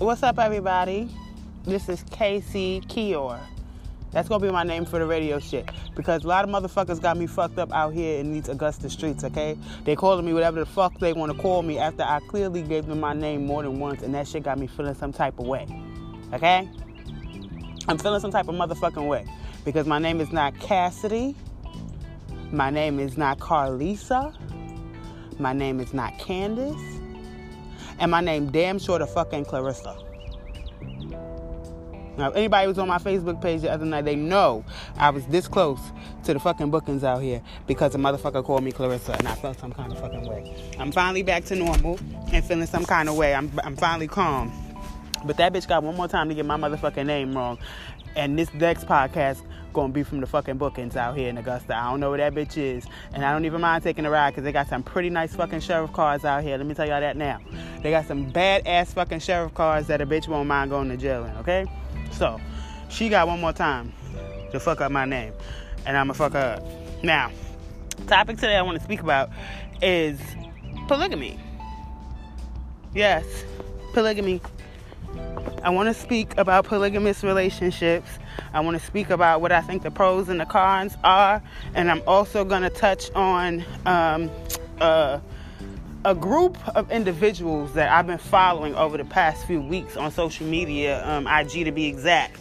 What's up, everybody? This is Casey Kior. That's gonna be my name for the radio shit because a lot of motherfuckers got me fucked up out here in these Augusta streets. Okay, they calling me whatever the fuck they want to call me after I clearly gave them my name more than once, and that shit got me feeling some type of way. Okay, I'm feeling some type of motherfucking way because my name is not Cassidy. My name is not Carlisa. My name is not Candace. And my name damn sure the fucking Clarissa. Now, if anybody was on my Facebook page the other night, they know I was this close to the fucking bookings out here because a motherfucker called me Clarissa and I felt some kind of fucking way. I'm finally back to normal and feeling some kind of way. I'm, I'm finally calm. But that bitch got one more time to get my motherfucking name wrong. And this next podcast gonna be from the fucking bookings out here in Augusta. I don't know where that bitch is. And I don't even mind taking a ride because they got some pretty nice fucking sheriff cars out here. Let me tell y'all that now. They got some badass fucking sheriff cars that a bitch won't mind going to jail in, okay? So, she got one more time to fuck up my name. And I'ma fuck her up. Now, topic today I want to speak about is polygamy. Yes, polygamy. I want to speak about polygamous relationships. I want to speak about what I think the pros and the cons are. And I'm also going to touch on um, a group of individuals that I've been following over the past few weeks on social media, um, IG to be exact.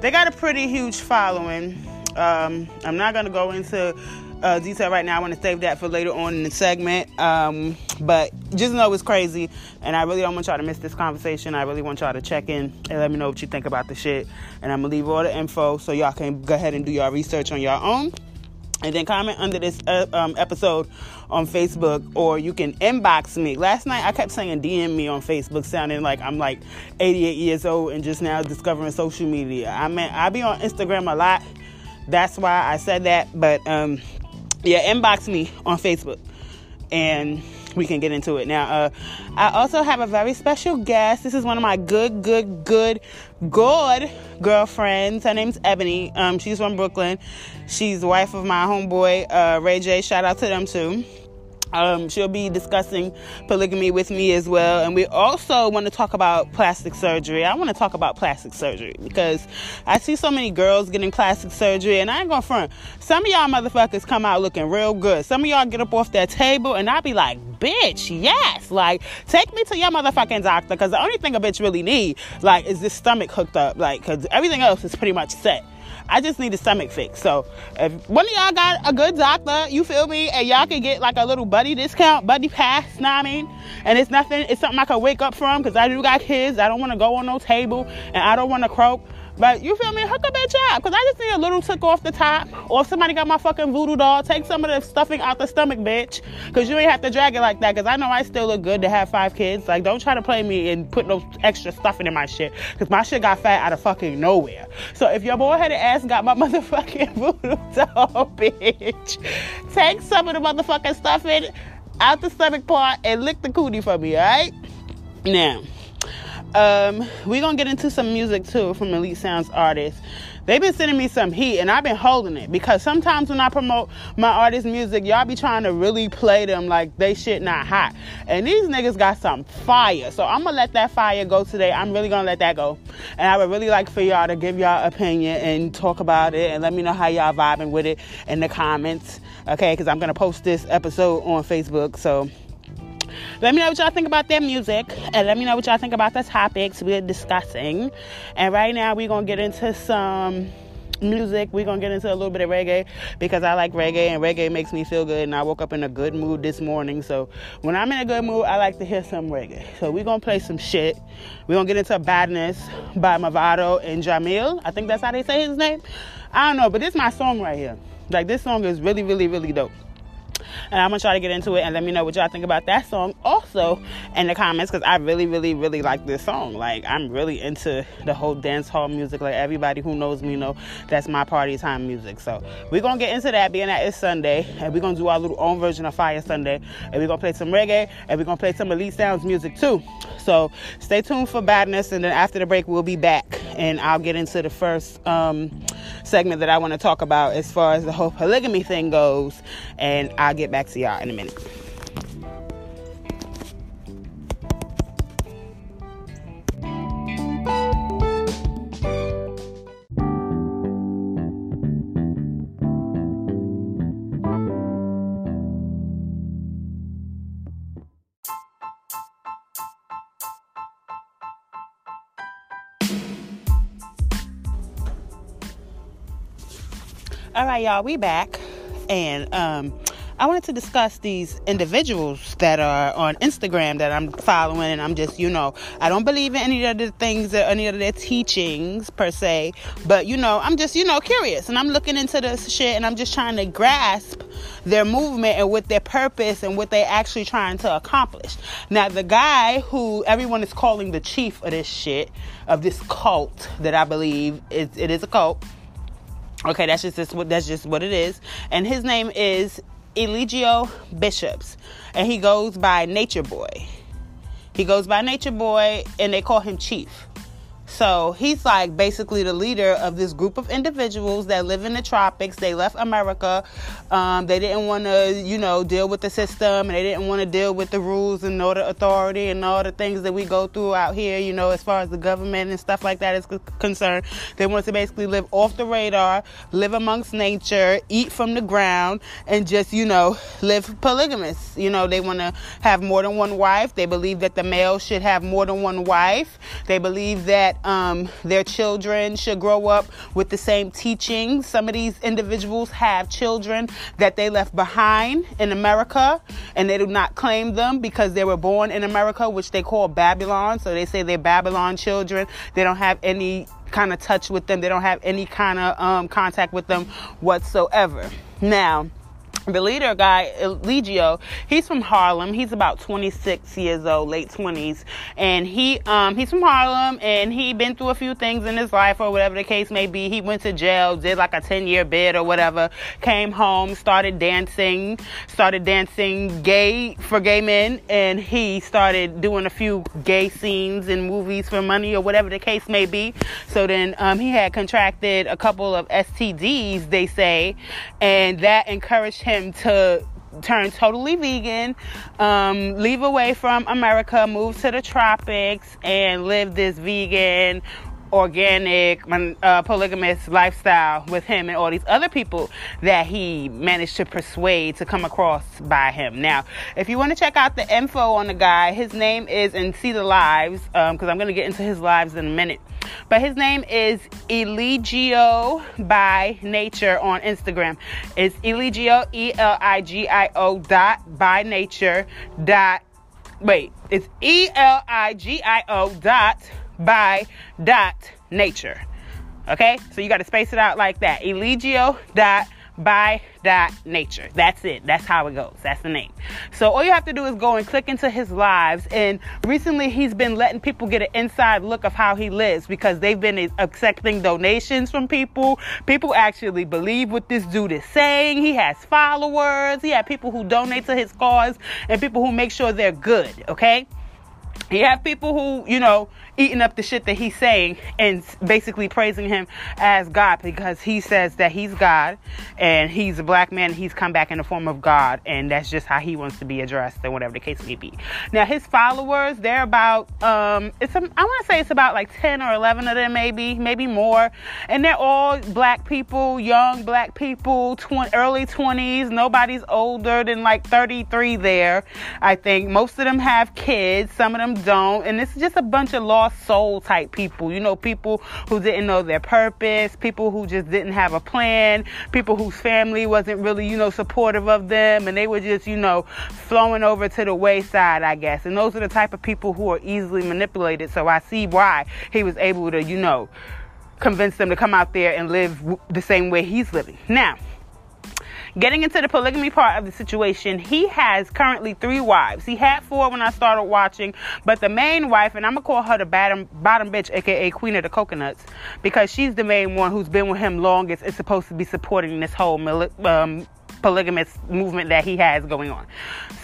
They got a pretty huge following. Um, I'm not going to go into uh, detail right now. I want to save that for later on in the segment. Um, but just know it's crazy, and I really don't want y'all to miss this conversation. I really want y'all to check in and let me know what you think about the shit. And I'm gonna leave all the info so y'all can go ahead and do your research on your own. And then comment under this uh, um, episode on Facebook, or you can inbox me. Last night I kept saying DM me on Facebook, sounding like I'm like 88 years old and just now discovering social media. I mean, I be on Instagram a lot. That's why I said that. But um, yeah, inbox me on Facebook and we can get into it now. Uh, I also have a very special guest. This is one of my good, good, good, good girlfriends. Her name's Ebony. Um, she's from Brooklyn. She's the wife of my homeboy uh, Ray J. Shout out to them too. Um, she'll be discussing polygamy with me as well. And we also want to talk about plastic surgery. I want to talk about plastic surgery because I see so many girls getting plastic surgery, and I ain't going to front. Some of y'all motherfuckers come out looking real good. Some of y'all get up off that table, and I be like, bitch, yes. Like, take me to your motherfucking doctor because the only thing a bitch really need, like, is this stomach hooked up. Like, because everything else is pretty much set. I just need a stomach fix. So if one of y'all got a good doctor, you feel me, and y'all can get like a little buddy discount, buddy pass, know what I mean? And it's nothing, it's something I can wake up from because I do got kids. I don't want to go on no table and I don't want to croak. But you feel me? Hook a bitch up. Because I just need a little took off the top. Or if somebody got my fucking voodoo doll, take some of the stuffing out the stomach, bitch. Because you ain't have to drag it like that. Because I know I still look good to have five kids. Like, don't try to play me and put no extra stuffing in my shit. Because my shit got fat out of fucking nowhere. So if your boy-headed ass got my motherfucking voodoo doll, bitch, take some of the motherfucking stuffing out the stomach part and lick the cootie for me, alright? Now, um, we're gonna get into some music too from Elite Sounds artists. They've been sending me some heat and I've been holding it because sometimes when I promote my artist music, y'all be trying to really play them like they shit not hot. And these niggas got some fire. So I'm gonna let that fire go today. I'm really gonna let that go. And I would really like for y'all to give y'all opinion and talk about it and let me know how y'all vibing with it in the comments. Okay, because I'm gonna post this episode on Facebook. So let me know what y'all think about their music and let me know what y'all think about the topics we're discussing. And right now we're gonna get into some music. We're gonna get into a little bit of reggae because I like reggae and reggae makes me feel good and I woke up in a good mood this morning. So when I'm in a good mood, I like to hear some reggae. So we're gonna play some shit. We're gonna get into Badness by Mavado and Jahmiel. I think that's how they say his name. I don't know, but this is my song right here. Like this song is really, really, really dope. And I'm gonna try to get into it and let me know what y'all think about that song also in the comments because I really, really, really like this song. Like I'm really into the whole dance hall music. Like everybody who knows me know that's my party time music. So we're gonna get into that being that it's Sunday and we're gonna do our little own version of Fire Sunday and we're gonna play some reggae and we're gonna play some Elite Sounds music too. So stay tuned for badness and then after the break we'll be back and I'll get into the first um, segment that I want to talk about as far as the whole polygamy thing goes and I'll get back to y'all in a minute. all right y'all we back and um I wanted to discuss these individuals that are on Instagram that I'm following, and I'm just, you know, I don't believe in any of the things or any of their teachings per se, but you know, I'm just, you know, curious, and I'm looking into this shit, and I'm just trying to grasp their movement and what their purpose and what they're actually trying to accomplish. Now, the guy who everyone is calling the chief of this shit, of this cult that I believe is it is a cult Okay, that's just this, that's just what it is. And his name is Eligio Bishops, and he goes by Nature Boy. He goes by Nature Boy, and they call him Chief. So he's like basically the leader of this group of individuals that live in the tropics. They left America. Um, they didn't want to, you know, deal with the system and they didn't want to deal with the rules and all the authority and all the things that we go through out here, you know, as far as the government and stuff like that is concerned. They wanted to basically live off the radar, live amongst nature, eat from the ground, and just, you know, live polygamous. You know, they want to have more than one wife. They believe that the male should have more than one wife. They believe that um, their children should grow up with the same teachings. Some of these individuals have children that they left behind in America and they do not claim them because they were born in America, which they call Babylon. So they say they're Babylon children. They don't have any kind of touch with them, they don't have any kind of um, contact with them whatsoever. Now, the leader guy Eligio, he's from Harlem. He's about 26 years old, late 20s, and he um he's from Harlem and he been through a few things in his life or whatever the case may be. He went to jail, did like a 10 year bid or whatever, came home, started dancing, started dancing gay for gay men, and he started doing a few gay scenes in movies for money or whatever the case may be. So then um, he had contracted a couple of STDs, they say, and that encouraged him him to turn totally vegan, um, leave away from America, move to the tropics, and live this vegan, organic, uh, polygamous lifestyle with him and all these other people that he managed to persuade to come across by him. Now, if you want to check out the info on the guy, his name is and see the lives, because um, I'm going to get into his lives in a minute. But his name is Eligio by Nature on Instagram. It's Eligio, E L I G I O dot by nature dot. Wait, it's E L I G I O dot by dot nature. Okay, so you got to space it out like that. Eligio dot by dot nature. That's it. That's how it goes. That's the name. So all you have to do is go and click into his lives. And recently he's been letting people get an inside look of how he lives because they've been accepting donations from people. People actually believe what this dude is saying. He has followers. He has people who donate to his cause and people who make sure they're good. Okay. You have people who, you know, eating up the shit that he's saying and basically praising him as God because he says that he's God and he's a black man. He's come back in the form of God, and that's just how he wants to be addressed, and whatever the case may be. Now, his followers, they're about, um, it's, a, I want to say it's about like 10 or 11 of them, maybe, maybe more. And they're all black people, young black people, 20, early 20s. Nobody's older than like 33 there, I think. Most of them have kids, some of them don't. And this is just a bunch of lost soul type people. You know, people who didn't know their purpose, people who just didn't have a plan, people whose family wasn't really, you know, supportive of them, and they were just, you know, flowing over to the wayside, I guess. And those are the type of people who are easily manipulated. So I see why he was able to, you know, convince them to come out there and live the same way he's living. Now, Getting into the polygamy part of the situation, he has currently three wives. He had four when I started watching, but the main wife, and I'm gonna call her the bottom bottom bitch, aka Queen of the Coconuts, because she's the main one who's been with him longest. Is supposed to be supporting this whole um, polygamous movement that he has going on.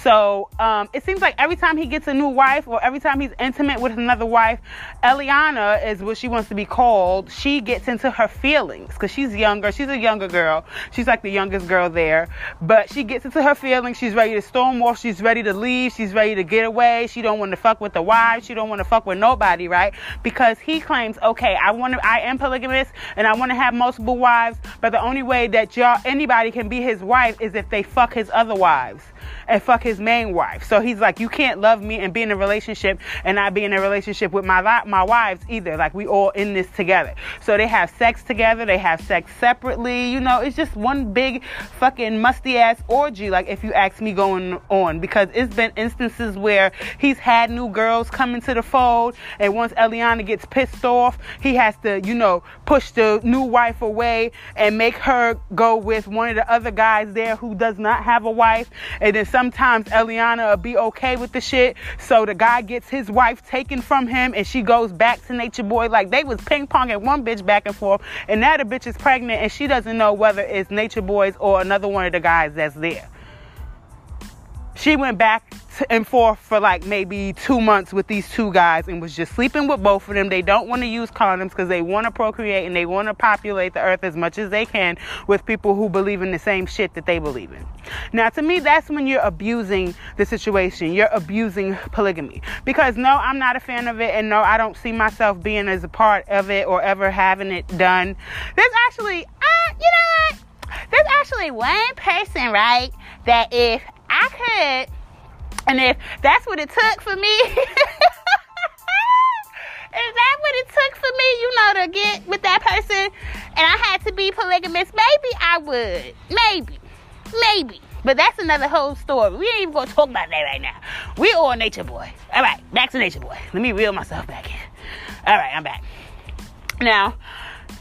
So um, it seems like every time he gets a new wife or every time he's intimate with another wife, Eliana is what she wants to be called. She gets into her feelings because she's younger. She's a younger girl. She's like the youngest girl there, but she gets into her feelings. She's ready to storm off. She's ready to leave. She's ready to get away. She don't want to fuck with the wife. She don't want to fuck with nobody, right? Because he claims, okay, I want to, I am polygamous and I want to have multiple wives, but the only way that y'all anybody can be his wife is if they fuck his other wives. And fuck his main wife. So he's like, you can't love me and be in a relationship and not be in a relationship with my my wives either. Like we all in this together. So they have sex together. They have sex separately. You know, it's just one big fucking musty ass orgy. Like if you ask me going on because it's been instances where he's had new girls come into the fold and once Eliana gets pissed off, he has to, you know, push the new wife away and make her go with one of the other guys there who does not have a wife. And then sometimes Eliana will be okay with the shit. So the guy gets his wife taken from him and she goes back to Nature Boy. Like they was ping ponging one bitch back and forth. And now the bitch is pregnant and she doesn't know whether it's Nature Boys or another one of the guys that's there. She went back and forth for like maybe two months with these two guys and was just sleeping with both of them. They don't want to use condoms because they want to procreate and they want to populate the earth as much as they can with people who believe in the same shit that they believe in. Now, to me, that's when you're abusing the situation. You're abusing polygamy. Because no, I'm not a fan of it, and no, I don't see myself being as a part of it or ever having it done. There's actually, uh, you know what? There's actually one person, right, that if I could and if that's what it took for me, if that's what it took for me, you know, to get with that person and I had to be polygamous, maybe I would. Maybe. Maybe. But that's another whole story. We ain't even gonna talk about that right now. We all nature boy. All right, back to nature boy. Let me reel myself back in. All right, I'm back. Now,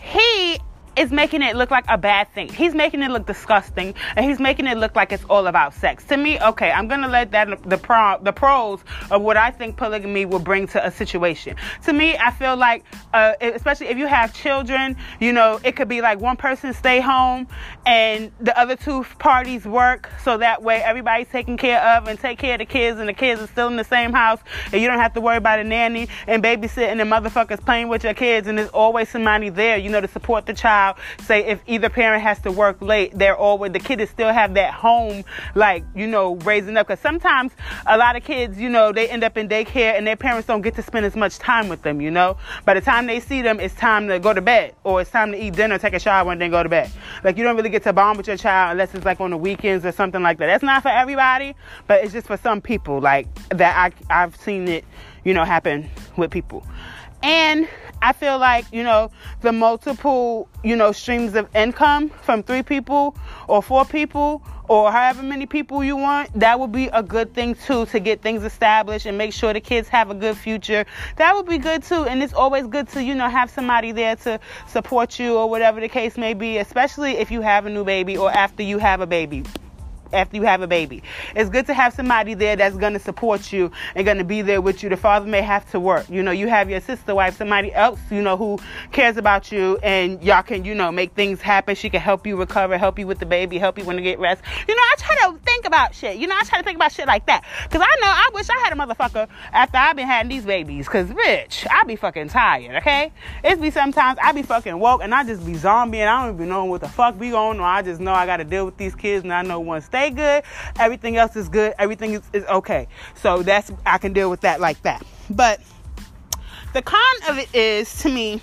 he is making it look like a bad thing. He's making it look disgusting, and he's making it look like it's all about sex. To me, okay, I'm gonna let that the pro the pros of what I think polygamy will bring to a situation. To me, I feel like, uh, especially if you have children, you know, it could be like one person stay home and the other two parties work, so that way everybody's taken care of and take care of the kids, and the kids are still in the same house, and you don't have to worry about a nanny and babysitting and motherfuckers playing with your kids, and there's always somebody there, you know, to support the child child, say if either parent has to work late, they're always the kid is still have that home, like you know, raising up. Because sometimes a lot of kids, you know, they end up in daycare and their parents don't get to spend as much time with them. You know, by the time they see them, it's time to go to bed or it's time to eat dinner, take a shower, and then go to bed. Like you don't really get to bond with your child unless it's like on the weekends or something like that. That's not for everybody, but it's just for some people. Like that, I I've seen it, you know, happen with people. And I feel like, you know, the multiple, you know, streams of income from three people or four people or however many people you want, that would be a good thing too to get things established and make sure the kids have a good future. That would be good too. And it's always good to, you know, have somebody there to support you or whatever the case may be, especially if you have a new baby or after you have a baby after you have a baby. It's good to have somebody there that's going to support you and going to be there with you. The father may have to work. You know, you have your sister wife, somebody else, you know, who cares about you and y'all can, you know, make things happen. She can help you recover, help you with the baby, help you when to get rest. You know, I try to think about shit. You know, I try to think about shit like that. Cause I know I wish I had a motherfucker after I've been having these babies. Cause bitch, I be fucking tired, okay? It's be sometimes I be fucking woke and I just be zombie and I don't even know what the fuck be going on. I just know I gotta deal with these kids and I know one once good, everything else is good, everything is, is okay. So that's I can deal with that like that. But the con of it is to me,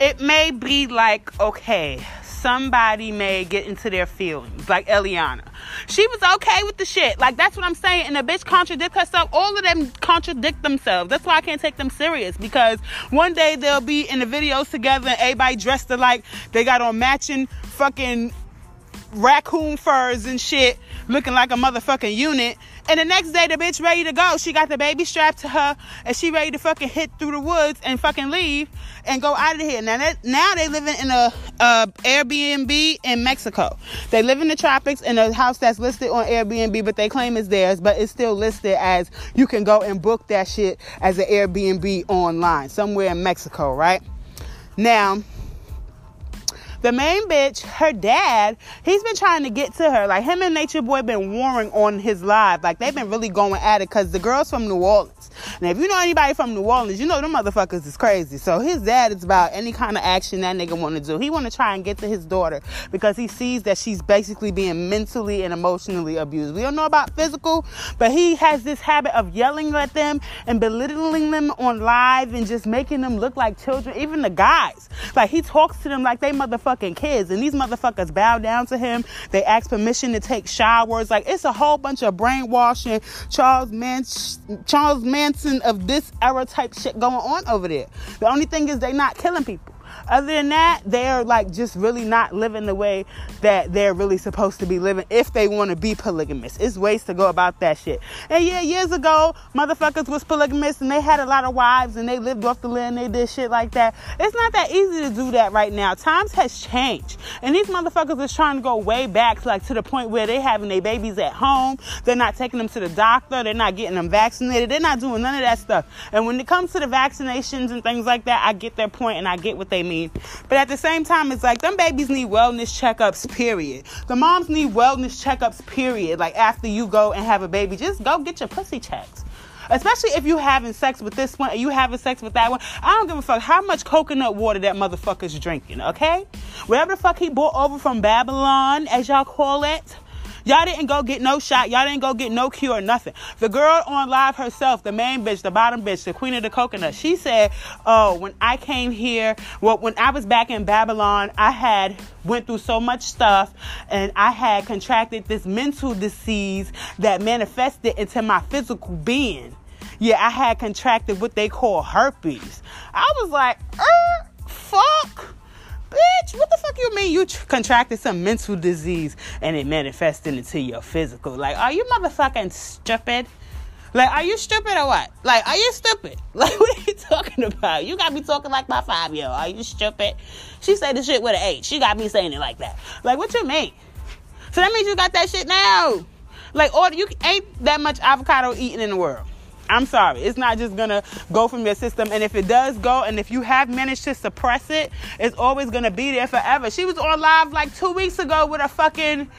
it may be like, okay, somebody may get into their feelings, like Eliana. She was okay with the shit. Like, that's what I'm saying. And the bitch contradict herself. All of them contradict themselves. That's why I can't take them serious. Because one day they'll be in the videos together and everybody dressed alike. They got on matching fucking raccoon furs and shit, looking like a motherfucking unit. And the next day, the bitch ready to go. She got the baby strapped to her, and she ready to fucking hit through the woods and fucking leave and go out of here. Now, that, now they living in a, a Airbnb in Mexico. They live in the tropics in a house that's listed on Airbnb, but they claim it's theirs, but it's still listed as you can go and book that shit as an Airbnb online somewhere in Mexico, right? Now, the main bitch, her dad, he's been trying to get to her. Like him and Nature Boy been warring on his live. Like they've been really going at it because the girl's from New Orleans. And if you know anybody from New Orleans, you know them motherfuckers is crazy. So his dad is about any kind of action that nigga want to do. He want to try and get to his daughter because he sees that she's basically being mentally and emotionally abused. We don't know about physical, but he has this habit of yelling at them and belittling them on live and just making them look like children. Even the guys, like he talks to them like they motherfucking kids, and these motherfuckers bow down to him. They ask permission to take showers. Like it's a whole bunch of brainwashing, Charles Manson, Charles Manson of this era type shit going on over there. The only thing is they not killing people. Other than that, they're like just really not living the way that they're really supposed to be living if they want to be polygamous. It's ways to go about that shit. And yeah, years ago, motherfuckers was polygamous and they had a lot of wives and they lived off the land, they did shit like that. It's not that easy to do that right now. Times has changed. And these motherfuckers is trying to go way back, to like to the point where they having their babies at home. They're not taking them to the doctor. They're not getting them vaccinated. They're not doing none of that stuff. And when it comes to the vaccinations and things like that, I get their point and I get what they mean? But at the same time, it's like them babies need wellness checkups, period. The moms need wellness checkups, period. Like after you go and have a baby, just go get your pussy checked. Especially if you having sex with this one and you having sex with that one. I don't give a fuck how much coconut water that motherfucker's drinking, okay? Whatever the fuck he brought over from Babylon, as y'all call it. Y'all didn't go get no shot. Y'all didn't go get no cure, nothing. The girl on live herself, the main bitch, the bottom bitch, the queen of the coconut, she said, "Oh, when I came here, well, when I was back in Babylon, I had went through so much stuff, and I had contracted this mental disease that manifested into my physical being." Yeah, I had contracted what they call herpes. I was like, er, fuck. Bitch, what the fuck you mean you tr- contracted some mental disease and it manifested into your physical? Like, are you motherfucking stupid? Like, are you stupid or what? Like, are you stupid? Like, what are you talking about? You got me talking like my five year old. Are you stupid? She said the shit with an H. She got me saying it like that. Like, what you mean? So that means you got that shit now. Like, or you ain't that much avocado eating in the world. I'm sorry. It's not just gonna go from your system. And if it does go, and if you have managed to suppress it, it's always gonna be there forever. She was on live like two weeks ago with a fucking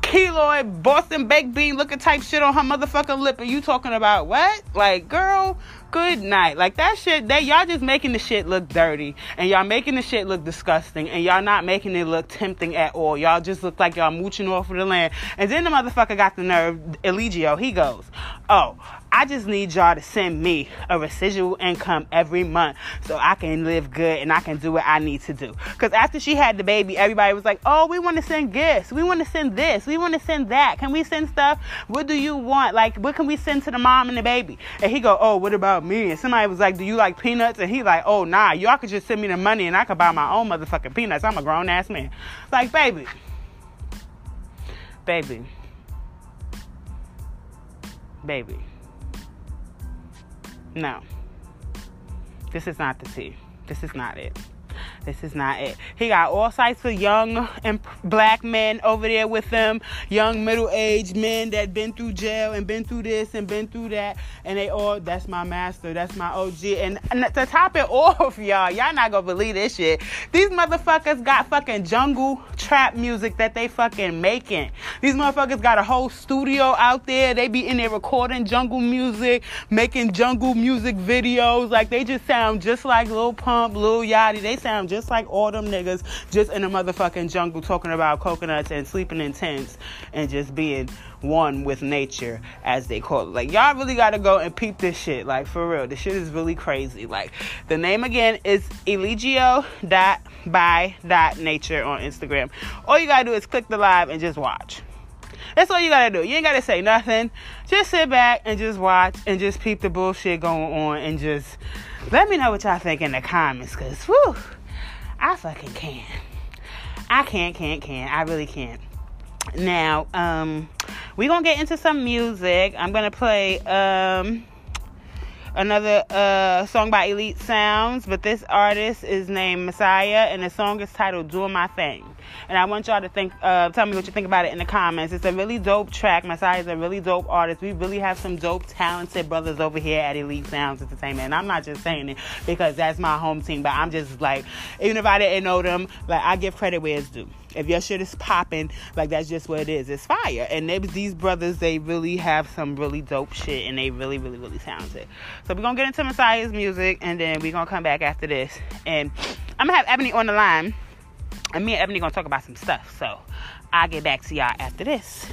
keloid Boston baked bean looking type shit on her motherfucking lip, and you talking about what? Like, girl, good night. Like that shit, they y'all just making the shit look dirty, and y'all making the shit look disgusting, and y'all not making it look tempting at all. Y'all just look like y'all mooching off of the land. And then the motherfucker got the nerve, Eligio, he goes, oh. I just need y'all to send me a residual income every month so I can live good and I can do what I need to do. Because after she had the baby, everybody was like, oh, we want to send gifts. We want to send this. We want to send that. Can we send stuff? What do you want? Like, what can we send to the mom and the baby? And he go, oh, what about me? And somebody was like, do you like peanuts? And he like, oh, nah, y'all could just send me the money and I could buy my own motherfucking peanuts. I'm a grown ass man. Like, baby. Baby. Baby. No. This is not the tea. This is not it. This is not it. He got all types of young and black men over there with them, young middle-aged men that been through jail and been through this and been through that, and they all that's my master, that's my OG. And, and to top it off, y'all, y'all not gonna believe this shit. These motherfuckers got fucking jungle trap music that they fucking making. These motherfuckers got a whole studio out there. They be in there recording jungle music, making jungle music videos. Like they just sound just like Lil Pump, Lil Yachty. They sound just just like all them niggas just in a motherfucking jungle talking about coconuts and sleeping in tents and just being one with nature, as they call it. Like, y'all really gotta go and peep this shit. Like, for real. This shit is really crazy. Like, the name again is eligio dot by dot nature on Instagram. All you gotta do is click the live and just watch. That's all you gotta do. You ain't gotta say nothing. Just sit back and just watch and just peep the bullshit going on and just let me know what y'all think in the comments. Cause whew, I fucking can. I can't, can't, can't. I really can't. Now, um, we're gonna get into some music. I'm gonna play um another uh song by Elite Sounds, but this artist is named Messiah and the song is titled Doing My Thing. And I want y'all to think, uh, tell me what you think about it in the comments. It's a really dope track. Messiah is a really dope artist. We really have some dope, talented brothers over here at Elite Sounds Entertainment. And I'm not just saying it because that's my home team, but I'm just like, even if I didn't know them, like I give credit where it's due. If your shit is popping, like that's just what it is. It's fire. And they, these brothers, they really have some really dope shit, and they really, really, really talented. So we're gonna get into Messiah's music, and then we're gonna come back after this, and I'm gonna have Ebony on the line, and me and Ebony gonna talk about some stuff. So I'll get back to y'all after this.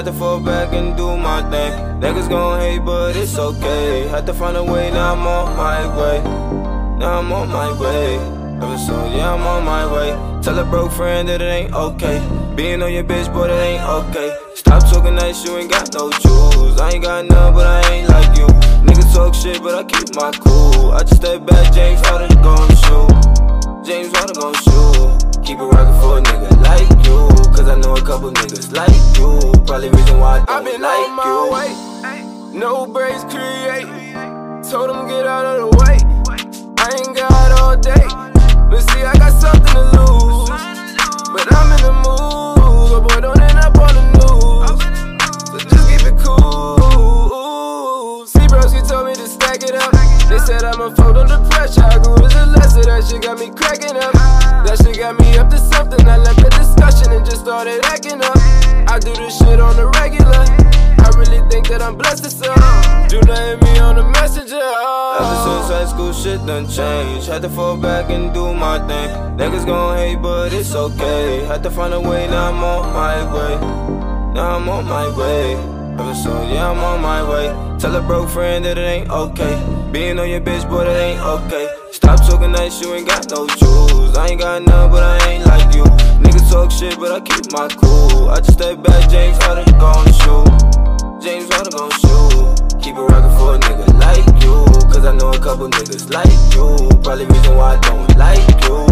Had to fall back and do my thing. Niggas gon' hate, but it's okay. Had to find a way, now I'm on my way. Now I'm on my way. Ever so, yeah, I'm on my way. Tell a broke friend that it ain't okay. Being on your bitch, boy, that ain't okay. Stop talking nice, you ain't got no jewels. I ain't got none, but I ain't like you. Niggas talk shit, but I keep my cool. I just step back, James Harden gon' shoot. James Harden gon' shoot. Keep it rockin' for a nigga like you. Cause I know a couple niggas like you. Probably reason why I don't I've been like my you. way. No breaks create. Told him get out of the way. I ain't got all day. But see, I got something to lose. But I'm in the mood. But boy, don't end up on the news. Said I'ma fold under pressure. I grew as a lesson. That shit got me cracking up. That shit got me up to something. I left the discussion and just started acting up. I do this shit on the regular. I really think that I'm blessed some. Do not hit me on the messenger. Ever since high school, shit done changed. Had to fall back and do my thing. Niggas gon' hate, but it's okay. Had to find a way, now I'm on my way. Now I'm on my way. So, yeah, I'm on my way. Tell a broke friend that it ain't okay. Being on your bitch, boy, that ain't okay. Stop talking nice, you ain't got no jewels. I ain't got none, but I ain't like you. Niggas talk shit, but I keep my cool. I just step back, James Harden gon' shoot. James Harden gon' shoot. Keep it rockin' for a nigga like you. Cause I know a couple niggas like you. Probably reason why I don't like you.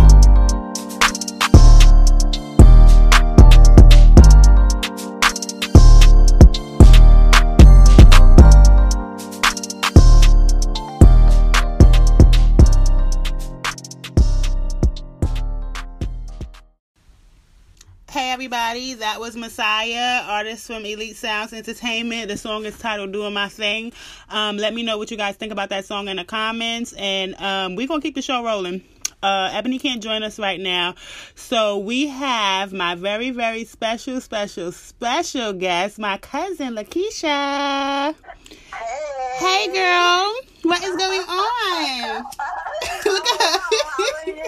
That was Messiah, artist from Elite Sounds Entertainment. The song is titled "Doing My Thing." Um, let me know what you guys think about that song in the comments, and um, we're gonna keep the show rolling. Uh, Ebony can't join us right now, so we have my very, very special, special, special guest, my cousin Lakeisha. Hey, girl, what is going on? Look at her. How are you?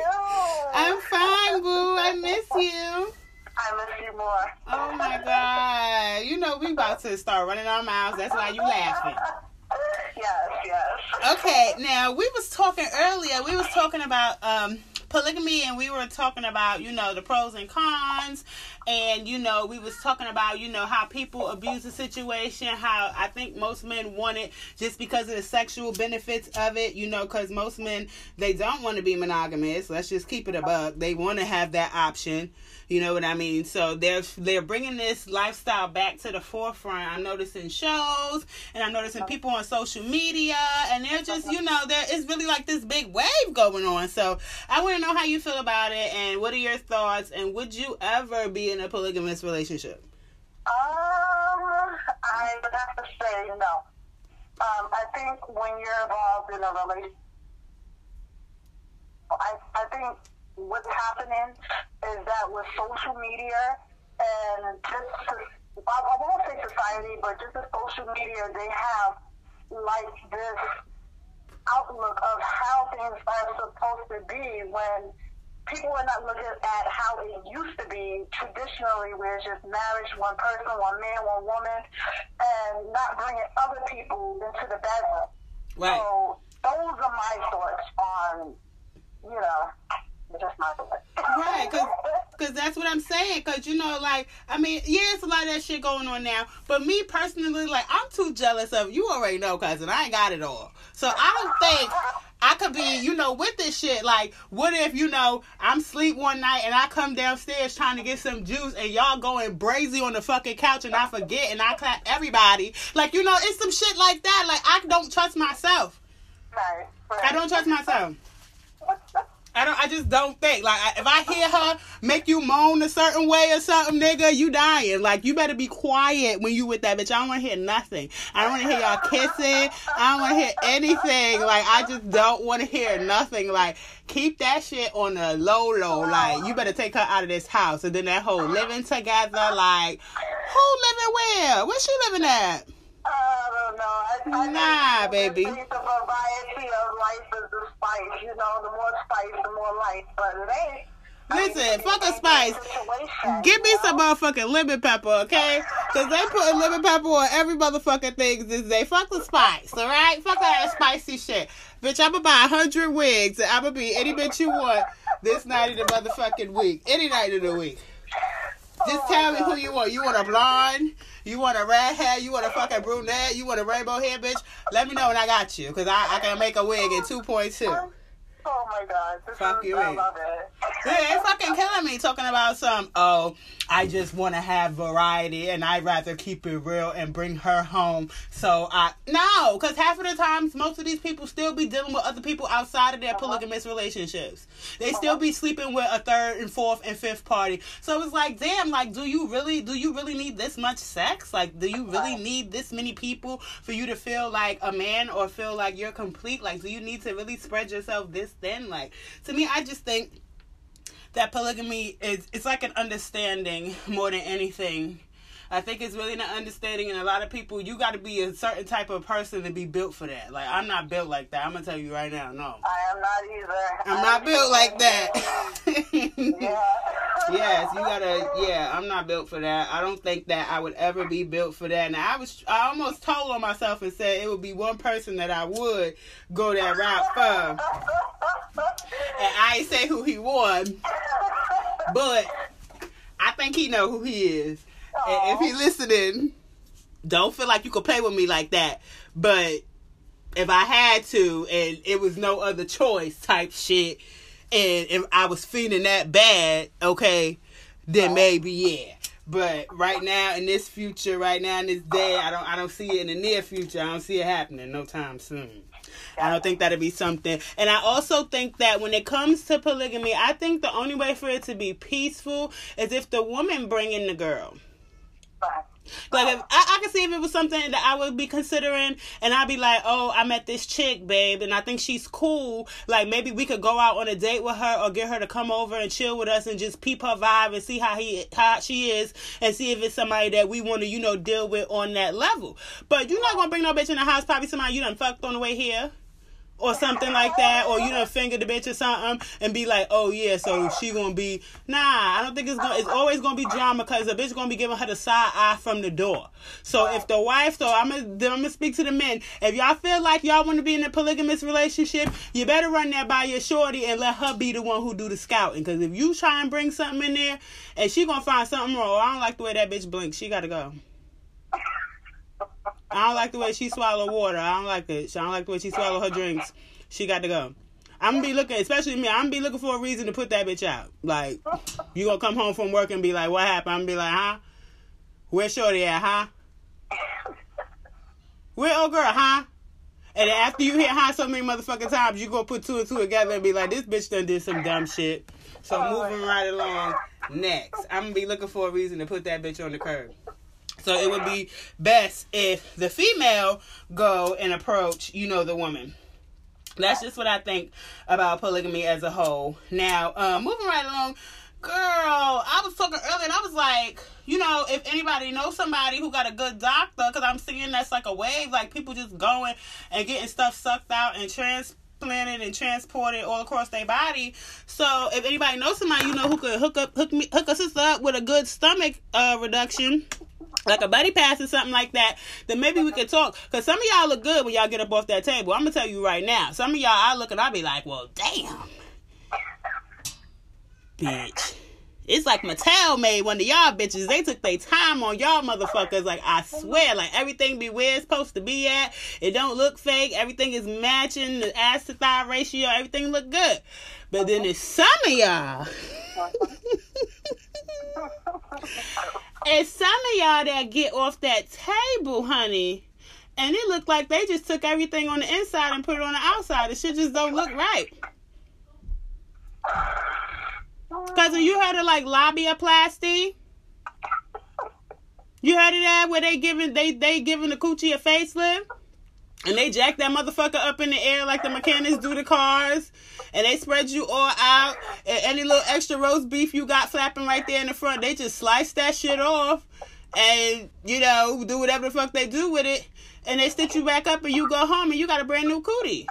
I'm fine, boo. I miss you. I miss you more. Oh my god. You know we about to start running our mouths. That's why you laughing. Yes, yes. Okay, now we was talking earlier. We was talking about um polygamy and we were talking about, you know, the pros and cons and you know, we was talking about, you know, how people abuse the situation, how I think most men want it just because of the sexual benefits of it, you know, cuz most men they don't want to be monogamous. Let's just keep it a buck. They want to have that option. You know what I mean? So they're they're bringing this lifestyle back to the forefront. I'm noticing shows and I'm noticing people on social media and they're just, you know, there is really like this big wave going on. So I want to know how you feel about it and what are your thoughts and would you ever be in a polygamous relationship? Um, I would have to say no. Um, I think when you're involved in a relationship, I, I think what's happening is that with social media and just, I won't say society, but just the social media, they have like this outlook of how things are supposed to be when people are not looking at how it used to be traditionally, where it's just marriage, one person, one man, one woman, and not bringing other people into the bedroom. Right. So those are my thoughts on, you know, just my thoughts. Right, cause that's what I'm saying. Cause you know, like, I mean, yeah, it's a lot of that shit going on now. But me personally, like, I'm too jealous of you. Already know, cousin. I ain't got it all. So I don't think I could be, you know, with this shit. Like, what if you know I'm sleep one night and I come downstairs trying to get some juice and y'all going brazy on the fucking couch and I forget and I clap everybody. Like, you know, it's some shit like that. Like, I don't trust myself. Right, right. I don't trust myself. I don't. I just don't think. Like, if I hear her make you moan a certain way or something, nigga, you dying. Like, you better be quiet when you with that bitch. I don't want to hear nothing. I don't want to hear y'all kissing. I don't want to hear anything. Like, I just don't want to hear nothing. Like, keep that shit on the low, low. Like, you better take her out of this house. And then that whole living together. Like, who living where? Where she living at? I don't know. I, I Nah, baby. The variety of life is the spice. You know, the more spice, the more life. But it ain't. Listen, fuck a spice. Give me some motherfucking lemon pepper, okay? Cause they put lemon pepper on every motherfucking thing this day. Fuck the spice, alright? Fuck all that spicy shit. Bitch, I'ma buy a hundred wigs and I'ma be any bitch you want this night of the motherfucking week. Any night of the week. Just tell me who you want. You want a blonde? You want a red hair? You want a fucking brunette? You want a rainbow hair, bitch? Let me know and I got you. Cause I, I can make a wig in 2.2. Oh my god. This Fuck is, you, I love it. Yeah, it's fucking killing me talking about some, oh, I just want to have variety and I'd rather keep it real and bring her home. So I, no, because half of the times, most of these people still be dealing with other people outside of their uh-huh. polygamous relationships. They uh-huh. still be sleeping with a third and fourth and fifth party. So it's like, damn, like, do you really, do you really need this much sex? Like, do you really need this many people for you to feel like a man or feel like you're complete? Like, do you need to really spread yourself this thin? Like, to me, I just think that polygamy is it's like an understanding more than anything. I think it's really an understanding, and a lot of people, you got to be a certain type of person to be built for that. Like, I'm not built like that. I'm gonna tell you right now, no. I am not either. I'm not built like that. Yeah. yes, you gotta. Yeah, I'm not built for that. I don't think that I would ever be built for that. Now, I was, I almost told on myself and said it would be one person that I would go that route for, and I ain't say who he was, but I think he know who he is. And if he listening, don't feel like you could play with me like that. But if I had to, and it was no other choice, type shit, and if I was feeling that bad, okay, then maybe yeah. But right now, in this future, right now in this day, I don't, I don't see it in the near future. I don't see it happening no time soon. I don't think that'd be something. And I also think that when it comes to polygamy, I think the only way for it to be peaceful is if the woman bring in the girl. Like if I, I can see if it was something that I would be considering, and I'd be like, "Oh, I met this chick, babe, and I think she's cool. Like maybe we could go out on a date with her, or get her to come over and chill with us, and just peep her vibe and see how he how she is, and see if it's somebody that we want to, you know, deal with on that level. But you're not gonna bring no bitch in the house, probably somebody you done fucked on the way here, or something like that, or you know, finger the bitch or something, and be like, oh yeah, so she gonna be nah. I don't think it's gonna. It's always gonna be drama because the bitch gonna be giving her the side eye from the door. So if the wife, so I'm gonna, I'm gonna speak to the men. If y'all feel like y'all want to be in a polygamous relationship, you better run that by your shorty and let her be the one who do the scouting. Because if you try and bring something in there, and she gonna find something wrong, I don't like the way that bitch blinks. She gotta go. I don't like the way she swallow water. I don't like it. I don't like the way she swallow her drinks. She got to go. I'm gonna be looking, especially me. I'm gonna be looking for a reason to put that bitch out. Like, you gonna come home from work and be like, "What happened?" I'm gonna be like, "Huh? Where Shorty at? Huh? Where old girl? Huh?" And after you hit high so many motherfucking times, you gonna put two and two together and be like, "This bitch done did some dumb shit." So moving right along. Next, I'm gonna be looking for a reason to put that bitch on the curb. So it would be best if the female go and approach, you know, the woman. That's just what I think about polygamy as a whole. Now, uh, moving right along, girl, I was talking earlier and I was like, you know, if anybody knows somebody who got a good doctor, because I'm seeing that's like a wave, like people just going and getting stuff sucked out and transplanted and transported all across their body. So if anybody knows somebody you know who could hook up hook me hook us up with a good stomach uh, reduction like a buddy pass or something like that, then maybe we could talk. Cause some of y'all look good when y'all get up off that table. I'm gonna tell you right now. Some of y'all, I look and I be like, well, damn, bitch. It's like Mattel made one of y'all bitches. They took their time on y'all motherfuckers. Like I swear, like everything be where it's supposed to be at. It don't look fake. Everything is matching. The ass to thigh ratio. Everything look good. But then there's some of y'all. And some of y'all that get off that table, honey, and it looked like they just took everything on the inside and put it on the outside. The shit just don't look right. Cause you heard of like labiaplasty? You heard of that where they giving they they giving the coochie a facelift? And they jack that motherfucker up in the air like the mechanics do the cars. And they spread you all out. And any little extra roast beef you got flapping right there in the front, they just slice that shit off. And, you know, do whatever the fuck they do with it. And they stitch you back up and you go home and you got a brand new cootie.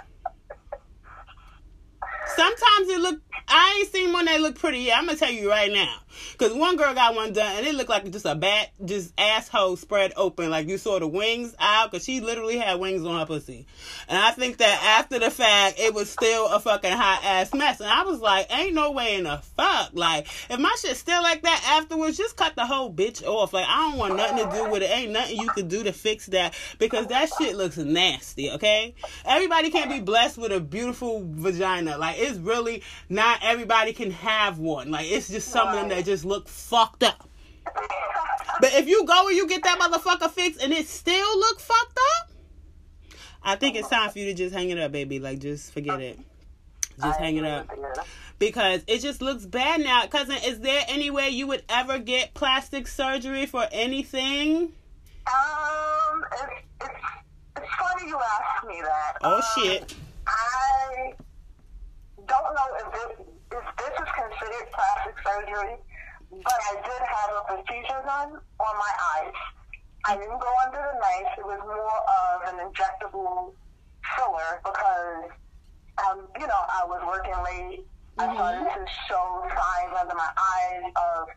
Sometimes it look I ain't seen one that look pretty yet. I'm gonna tell you right now. Cause one girl got one done and it looked like just a bat, just asshole spread open. Like you saw the wings out, cause she literally had wings on her pussy. And I think that after the fact, it was still a fucking hot ass mess. And I was like, ain't no way in the fuck. Like, if my shit still like that afterwards, just cut the whole bitch off. Like, I don't want nothing to do with it. Ain't nothing you can do to fix that because that shit looks nasty, okay? Everybody can't be blessed with a beautiful vagina. Like, it's really not everybody can have one. Like, it's just some of them that just look fucked up. But if you go and you get that motherfucker fixed and it still look fucked up, I think it's time for you to just hang it up, baby. Like, just forget it. Just hang it up. Because it just looks bad now. Cousin, is there any way you would ever get plastic surgery for anything? Um, it's, it's, it's funny you asked me that. Oh, Um, shit. I don't know if this, if this is considered plastic surgery, but I did have a procedure done on my eyes. I didn't go under the knife. It was more of an injectable filler because, um, you know, I was working late. I started to show signs under my eyes of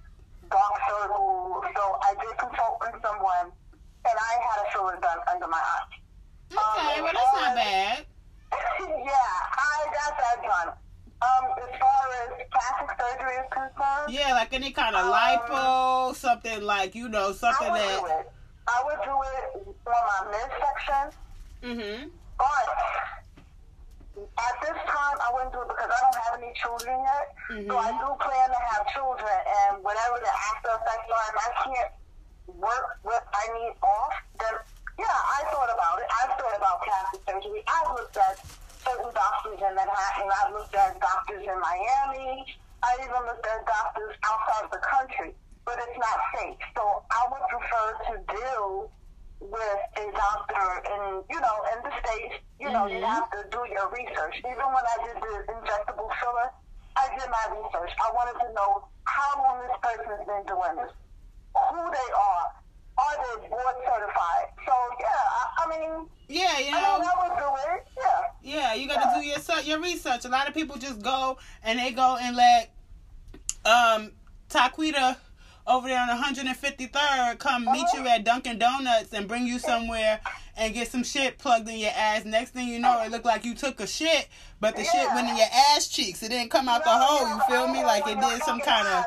dark circles. So I did consult with someone, and I had a filler done under my eye. Okay, Um, well, that's not bad. yeah, I got that done. Um, as far as plastic surgery is concerned, Yeah, like any kind of Um, lipo, something like, you know, something I would do that. it. I would do it on my midsection, Mm-hmm. but at this time I wouldn't do it because I don't have any children yet. So I do plan to have children, and whatever the after effects are, I can't work what I need off, then yeah, I thought about it. I've thought about plastic surgery. I've looked at certain doctors in Manhattan. I've looked at doctors in Miami. I even looked at doctors outside of the country, but it's not safe. So I would prefer to deal with a doctor in, you know, in the States. You know, you mm-hmm. have to do your research. Even when I did the injectable filler, I did my research. I wanted to know how long this person's been doing this, who they are, are they board certified? So yeah, I, I mean, Yeah, you I mean, know. I would do it. Yeah. Yeah, you got to do your your research. A lot of people just go and they go and let um Taquita over there on 153rd come meet you at Dunkin' Donuts and bring you somewhere and get some shit plugged in your ass. Next thing you know, it looked like you took a shit, but the shit went in your ass cheeks. It didn't come out the hole. You feel me? Like it did some kind of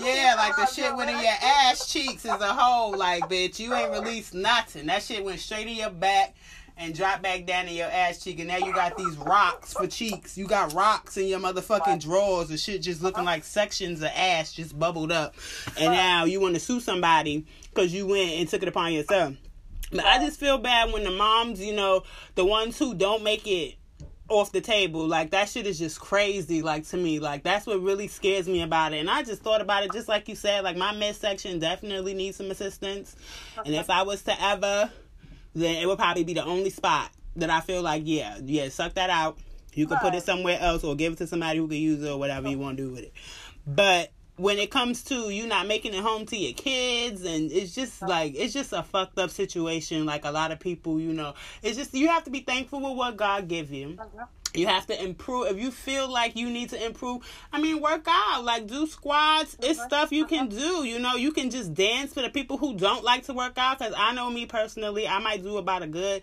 yeah, like the shit went in your ass cheeks as a whole. Like bitch, you ain't released nothing. That shit went straight in your back and drop back down in your ass cheek, and now you got these rocks for cheeks. You got rocks in your motherfucking drawers and shit just looking like sections of ass just bubbled up. And now you want to sue somebody because you went and took it upon yourself. But I just feel bad when the moms, you know, the ones who don't make it off the table. Like that shit is just crazy. Like to me, like that's what really scares me about it. And I just thought about it, just like you said. Like my midsection definitely needs some assistance. And if I was to ever, then it would probably be the only spot that I feel like, yeah, yeah, suck that out. You can put it somewhere else or give it to somebody who can use it or whatever you want to do with it. But when it comes to you not making it home to your kids and it's just like it's just a fucked up situation like a lot of people you know. It's just you have to be thankful with what god give you uh-huh. You have to improve. If you feel like you need to improve i mean work out. Like do squats. It's uh-huh. stuff you can uh-huh. do. You know you can just dance for the people who don't like to work out because i know me personally i might do about a good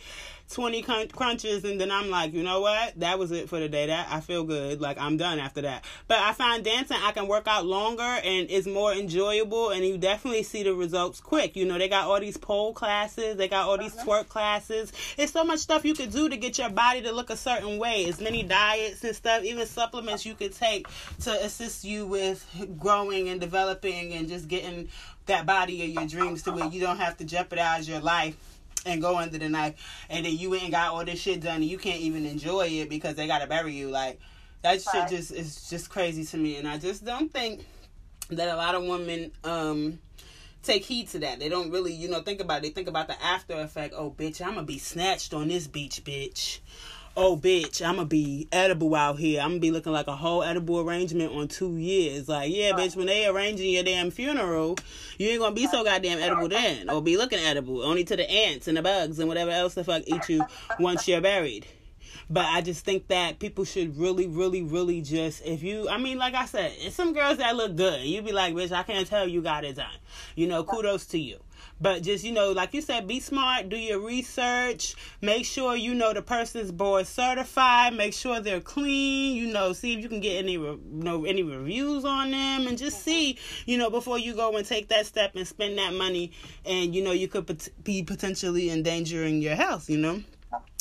20 crunches and then i'm like you know what? That was it for the day. That i feel good. Like i'm done after that. But i find dancing i can work out longer and it's more enjoyable and you definitely see the results quick. You know they got all these pole classes they got all these uh-huh. twerk classes. It's so much stuff you could do to get your body to look a certain way. As many diets and stuff even supplements you could take to assist you with growing and developing and just getting that body of your dreams to where you don't have to jeopardize your life and go under the knife and then you ain't got all this shit done and you can't even enjoy it because they gotta bury you. Like that shit just is just crazy to me and i just don't think that a lot of women um take heed to that. They don't really you know think about it. They think about the after effect. Oh bitch i'm gonna be snatched on this beach bitch oh bitch i'm gonna be edible out here i'm gonna be looking like a whole edible arrangement on two years like yeah bitch when they arranging your damn funeral you ain't gonna be so goddamn edible then or be looking edible only to the ants and the bugs and whatever else the fuck eat you once you're buried but I just think that people should really, really, really just if you I mean, like I said, it's some girls that look good. You be like, bitch, I can't tell you got it done. You know, kudos to you. But just, you know, like you said, be smart, do your research, make sure you know the person's board certified, make sure they're clean, you know, see if you can get any re- you know any reviews on them and just mm-hmm. see, you know, before you go and take that step and spend that money and you know, you could pot- be potentially endangering your health, you know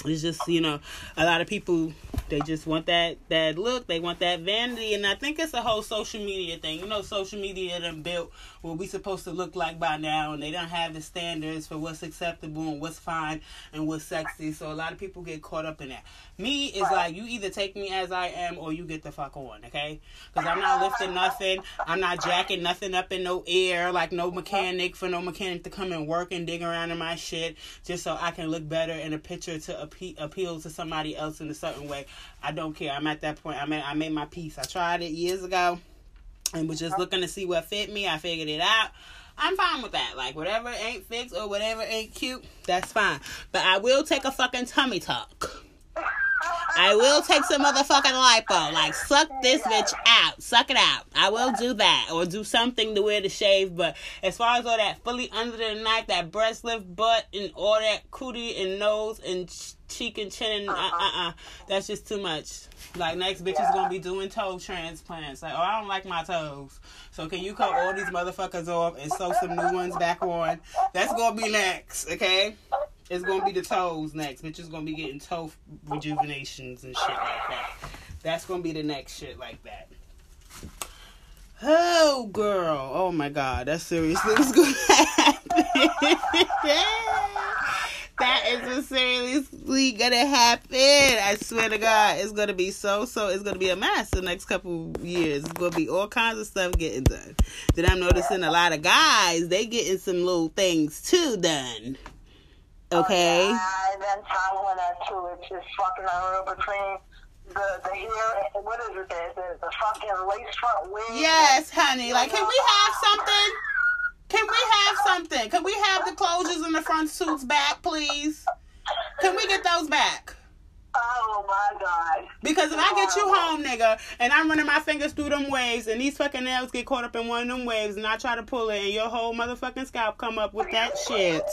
it's just you know a lot of people they just want that that look they want that vanity and i think it's a whole social media thing. You know social media done built what we supposed to look like by now and they don't have the standards for what's acceptable and what's fine and what's sexy so a lot of people get caught up in that. Me is like you either take me as i am or you get the fuck on okay? Because i'm not lifting nothing i'm not jacking nothing up in no air like no mechanic for no mechanic to come and work and dig around in my shit just so i can look better in a picture to appe- appeal to somebody else in a certain way i don't care i'm at that point i made, I made my peace i tried it years ago and was just looking to see what fit me. I figured it out. I'm fine with that. Like whatever ain't fixed or whatever ain't cute, that's fine. But I will take a fucking tummy tuck. I will take some motherfucking lipo. Like suck this bitch out. Suck it out. I will do that. Or do something to wear the shave. But as far as all that fully under the knife, that breast lift butt and all that cootie and nose and ch- cheek and chin and uh uh uh that's just too much. Like next bitch is gonna be doing toe transplants. Like, oh I don't like my toes. So can you cut all these motherfuckers off and sew some new ones back on? That's gonna be next, okay? It's gonna be the toes next. Bitch is gonna be getting toe rejuvenations and shit like that. That's gonna be the next shit like that. Oh girl, oh my god, that's seriously what's gonna happen. that is seriously gonna happen. I swear to God, it's gonna be so so. It's gonna be a mess the next couple years. It's gonna be all kinds of stuff getting done. Then I'm noticing a lot of guys they getting some little things too done. Oh, oh, okay. I've been following that too. It's just fucking unreal between the the hair. What is it? The, the, the fucking lace front wig. Yes, honey. Like, can we have something? Can we have something? Can we have the closures in the front suits back, please? Can we get those back? Oh my god. Because if I get you oh. home, nigga, and I'm running my fingers through them waves, and these fucking nails get caught up in one of them waves, and I try to pull it, and your whole motherfucking scalp come up with that shit.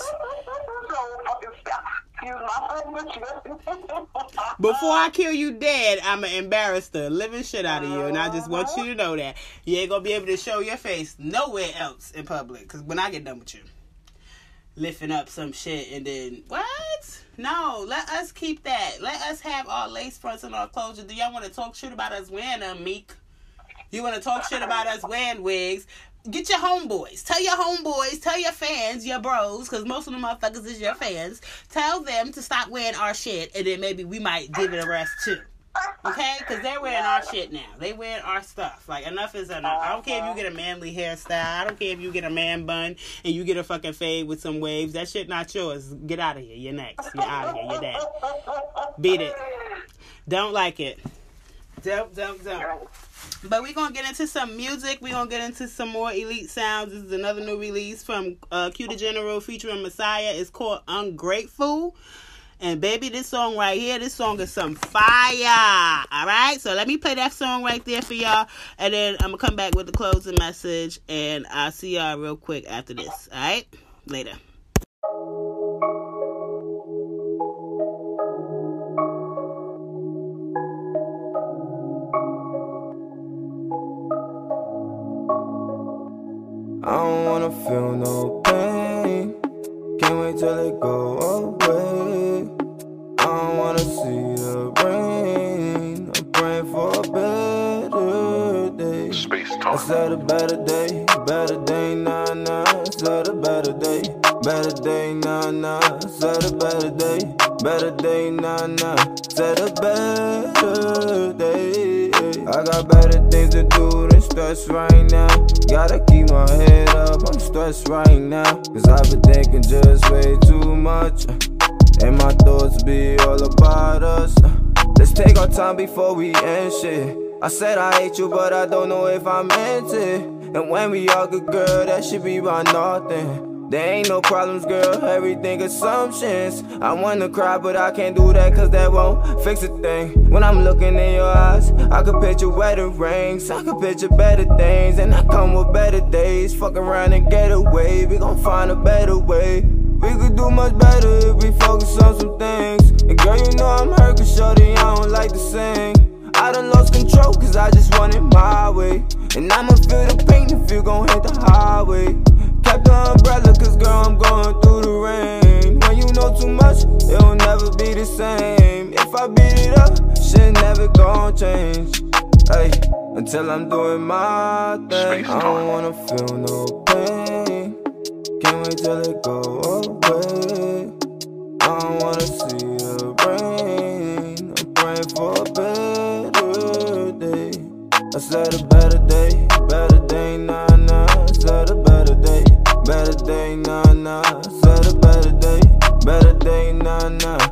Before I kill you dead, I'ma embarrass the living shit out of you, and I just want you to know that you ain't gonna be able to show your face nowhere else in public. Cause when I get done with you, lifting up some shit and then what? No, let us keep that. Let us have our lace fronts and our closure. Do y'all want to talk shit about us wearing them, Meek? You want to talk shit about us wearing wigs? Get your homeboys. Tell your homeboys, tell your fans, your bros, because most of the motherfuckers is your fans. Tell them to stop wearing our shit, and then maybe we might give it a rest too. Okay? Because they're wearing our shit now. They wearing our stuff. Like, enough is enough. I don't care if you get a manly hairstyle. I don't care if you get a man bun and you get a fucking fade with some waves. That shit not yours. Get out of here. You're next. You're out of here. You're dead. Beat it. Don't like it. Don't, don't, don't. But we're gonna get into some music. We're gonna get into some more elite sounds. This is another new release from uh Q the General featuring Messiah. It's called Ungrateful. And baby, this song right here, this song is some fire. All right, so let me play that song right there for y'all, and then I'm gonna come back with the closing message, and I'll see y'all real quick after this. All right, later. I don't wanna feel no pain. Can't wait till it go away. Better day. Space I said a better day, better day, nah nah. Said a better day, better day, nah nah. Said a better day, better day, nah nah. Said a better day. I got better things to do than stress right now. Gotta keep my head up, I'm stressed right now. Cause I've been thinking just way too much. And my thoughts be all about us. Let's take our time before we end shit. I said I hate you, but I don't know if I meant it. And when we argue, girl, that should be by nothing. There ain't no problems, girl, everything assumptions. I wanna cry, but I can't do that cause that won't fix a thing. When I'm looking in your eyes, I could picture wedding rings, I could picture better things, and I come with better days. Fuck around and get away, we gon' find a better way. We could do much better if we focus on some things. And girl, you know I'm hurt cause shorty, I don't like to sing. I done lost control cause I just want it my way. And I'ma feel the pain if you gon' hit the highway. Kept the umbrella cause girl, I'm going through the rain. When you know too much, it'll never be the same. If I beat it up, shit never gon' change. Hey, until I'm doing my thing. I don't wanna feel no pain. Can't wait till it go away. I don't wanna see the rain. I'm for a better day. I said a better day, better day, nah nah. Said a better day, better day, nah nah. Said a better day, better day, nah nah.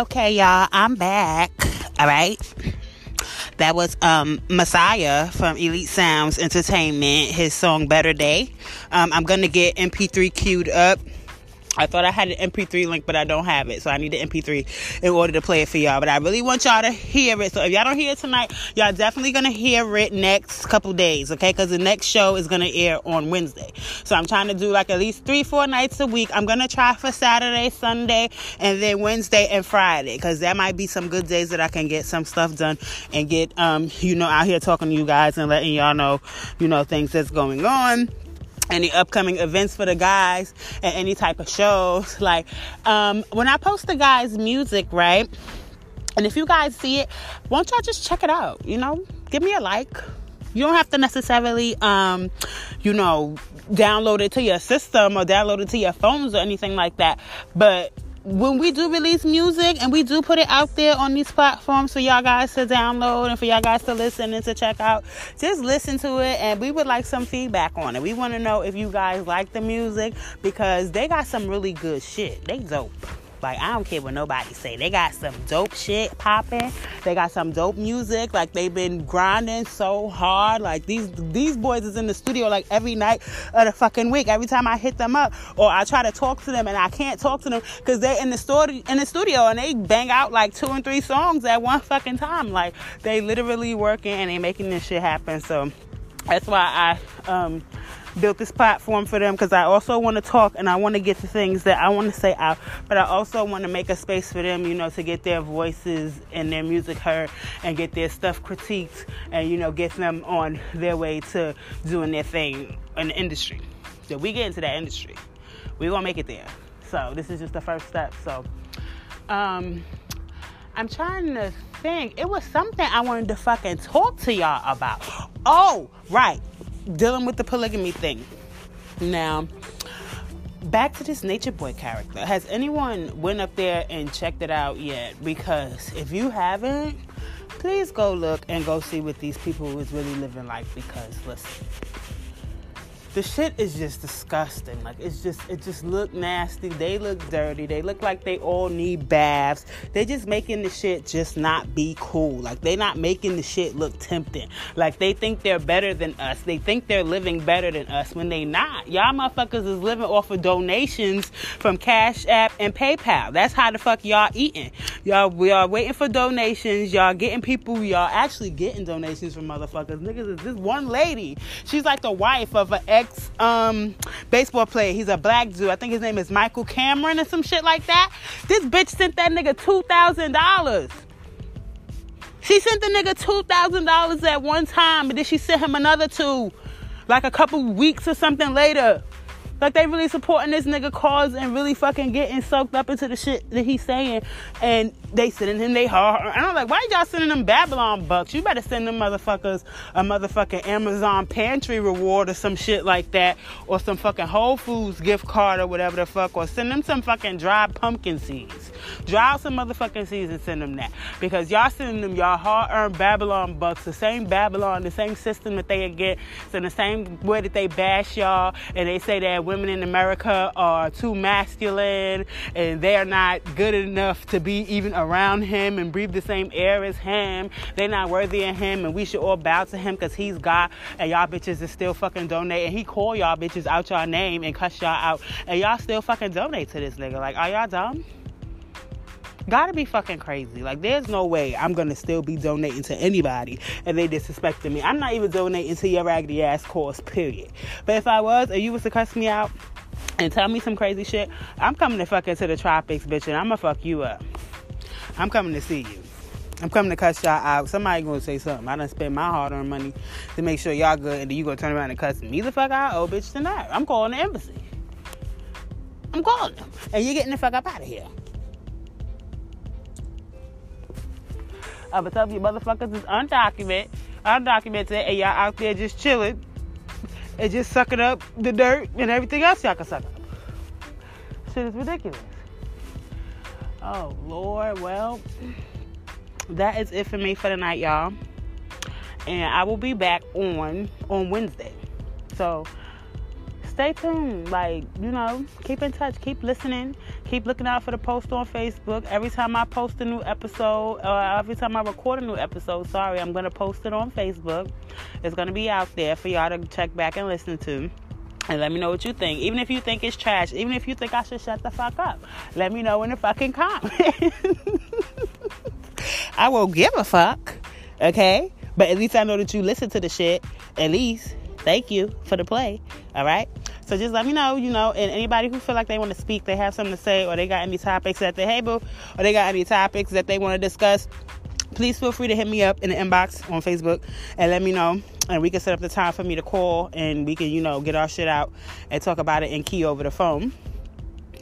Okay, y'all, I'm back. All right. That was um, Messiah from Elite Sounds Entertainment, his song Better Day. Um, I'm going to get MP3 queued up. I thought I had an MP3 link, but I don't have it. So I need the MP3 in order to play it for y'all. But I really want y'all to hear it. So if y'all don't hear it tonight, y'all definitely gonna hear it next couple days, okay? Because the next show is gonna air on Wednesday. So I'm trying to do like at least three, four nights a week. I'm gonna try for Saturday, Sunday, and then Wednesday and Friday. Because that might be some good days that I can get some stuff done and get um, you know, out here talking to you guys and letting y'all know, you know, things that's going on any upcoming events for the guys and any type of shows. Like um, when I post the guys' music, right? And if you guys see it, won't y'all just check it out? You know, give me a like. You don't have to necessarily, um, you know, download it to your system or download it to your phones or anything like that. But when we do release music and we do put it out there on these platforms for y'all guys to download and for y'all guys to listen and to check out, just listen to it and we would like some feedback on it. We want to know if you guys like the music because they got some really good shit. They dope. Like I don't care what nobody say. They got some dope shit popping. They got some dope music. Like they've been grinding so hard. Like these these boys is in the studio like every night of the fucking week. Every time I hit them up or I try to talk to them and I can't talk to them because they're in the studio in the studio and they bang out like two and three songs at one fucking time. Like they literally working and they making this shit happen. So that's why I um built this platform for them because I also want to talk and I want to get to things that I want to say out, but I also want to make a space for them, you know, to get their voices and their music heard and get their stuff critiqued and, you know, get them on their way to doing their thing in the industry. So we get into that industry. We're going to make it there. So this is just the first step. So, um, I'm trying to think. It was something I wanted to fucking talk to y'all about. Oh, right dealing with the polygamy thing. Now, back to this nature boy character. Has anyone went up there and checked it out yet? Because if you haven't, please go look and go see what these people is really living like. Because listen, the shit is just disgusting. Like it's just it just look nasty. They look dirty. They look like they all need baths. They just making the shit just not be cool. Like they not making the shit look tempting. Like they think they're better than us. They think they're living better than us when they not. Y'all motherfuckers is living off of donations from Cash App and PayPal. That's how the fuck y'all eating. Y'all we are waiting for donations. Y'all getting people. Y'all actually getting donations from motherfuckers. Niggas is this one lady. She's like the wife of an ex um, baseball player. He's a black dude. I think his name is Michael Cameron or some shit like that. This bitch sent that nigga two thousand dollars. She sent the nigga two thousand dollars at one time, and then she sent him another two, like a couple weeks or something later. Like they really supporting this nigga cause and really fucking getting soaked up into the shit that he's saying. And they sending him they hard. And I'm like, why y'all sending them Babylon bucks? You better send them motherfuckers a motherfucking Amazon pantry reward or some shit like that. Or some fucking Whole Foods gift card or whatever the fuck. Or send them some fucking dried pumpkin seeds. Out some motherfucking seeds and send them that. Because y'all sending them y'all hard earned Babylon bucks. The same Babylon, the same system that they get. So the same way that they bash y'all and they say that women in America are too masculine and they're not good enough to be even around him and breathe the same air as him. They're not worthy of him and we should all bow to him because he's God and y'all bitches is still fucking donate and he call y'all bitches out y'all name and cuss y'all out and y'all still fucking donate to this nigga. Like, are y'all dumb? Gotta be fucking crazy. Like, there's no way I'm gonna still be donating to anybody and they disrespecting me. I'm not even donating to your raggedy ass cause, period. But if I was, and you was to cuss me out and tell me some crazy shit, I'm coming to fuck into the tropics, bitch, and I'ma fuck you up. I'm coming to see you. I'm coming to cuss y'all out. Somebody gonna say something. I done spend my hard earned money to make sure y'all good, and then you gonna turn around and cuss me the fuck out? Oh, bitch, tonight. I'm calling the embassy. I'm calling them. And you're getting the fuck up out of here. I would tell you motherfuckers is undocumented, undocumented, and y'all out there just chilling and just sucking up the dirt and everything else y'all can suck up. Shit is ridiculous. Oh Lord, well, that is it for me for the night, y'all. and I will be back on on Wednesday. So stay tuned. Like, you know, keep in touch, keep listening, keep looking out for the post on Facebook. Every time I post a new episode, or every time I record a new episode, sorry, I'm gonna post it on Facebook. It's gonna be out there for y'all to check back and listen to. And let me know what you think. Even if you think it's trash, even if you think I should shut the fuck up, let me know in the fucking comments. I won't give a fuck, okay? But at least I know that you listen to the shit. At least, thank you for the play, all right? So just let me know, you know, and anybody who feel like they want to speak, they have something to say, or they got any topics that they hey boo, or they got any topics that they want to discuss, please feel free to hit me up in the inbox on Facebook and let me know. And we can set up the time for me to call and we can, you know, get our shit out and talk about it in key over the phone.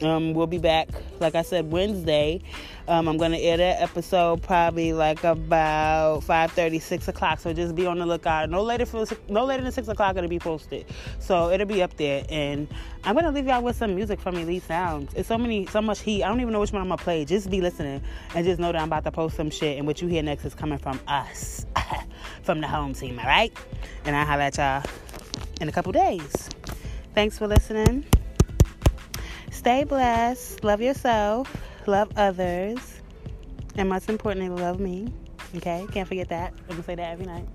Um, we'll be back, like I said, Wednesday. Um, I'm going to air that episode probably like about 5.30, 6 o'clock. So just be on the lookout. No later, for, no later than 6 o'clock it'll be posted. So it'll be up there. And I'm going to leave y'all with some music from Elite Sounds. It's so many, so much heat. I don't even know which one I'm going to play. Just be listening and just know that I'm about to post some shit. And what you hear next is coming from us, from the home team, all right? And I'll holler at y'all in a couple days. Thanks for listening. Stay blessed. Love yourself. Love others. And most importantly, love me. Okay? Can't forget that. Going to say that every night.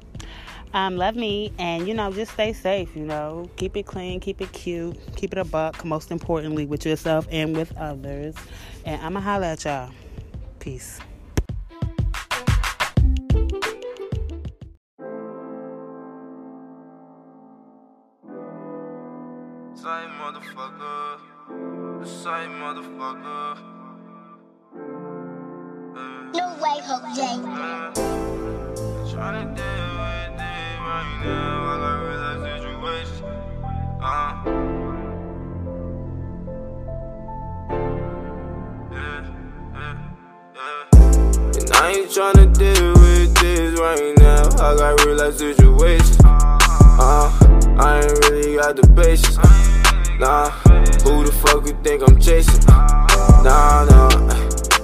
Um, love me and you know just stay safe you know keep it clean keep it cute keep it a buck most importantly with yourself and with others and i'ma holla at y'all peace I got real life situations. Uh, I ain't really got the patience. Nah, who the fuck you think I'm chasing? Nah, nah,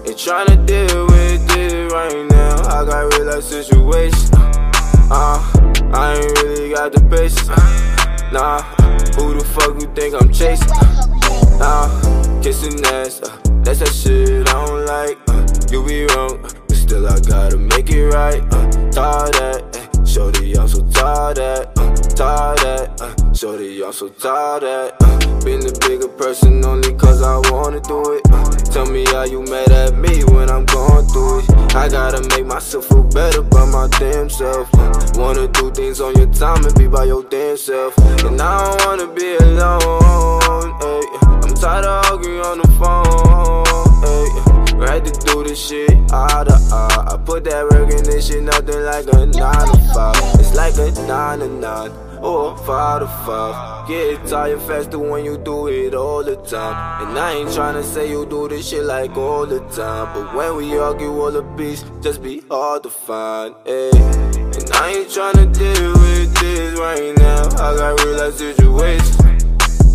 ain't tryna deal with this right now. I got real life situations. Uh, I ain't really got the patience. Nah, who the fuck you think I'm chasing? Nah, kissing ass, uh, that's that shit I don't like. Uh, you be wrong, uh, but still I gotta make it right. Uh, tired that, shorty, I'm so tired that. Uh, tired that, uh, shorty, I'm so tired that. Uh, been a bigger person only cause I wanna do it. Uh, tell me how you mad at me when I'm going through it. I gotta make myself feel better by my damn self. Uh, wanna do things on your time and be by your damn self. And I don't wanna be alone. Ay. I'm tired of arguing on the phone. Ready to do this shit eye to eye. I put that work in this shit, nothing like a 9 to 5. It's like a 9 to 9 or 5 to 5. Get tired faster when you do it all the time. And I ain't tryna say you do this shit like all the time. But when we argue, all the beats just be hard to find. Ay. And I ain't tryna deal with this right now. I got real life situations.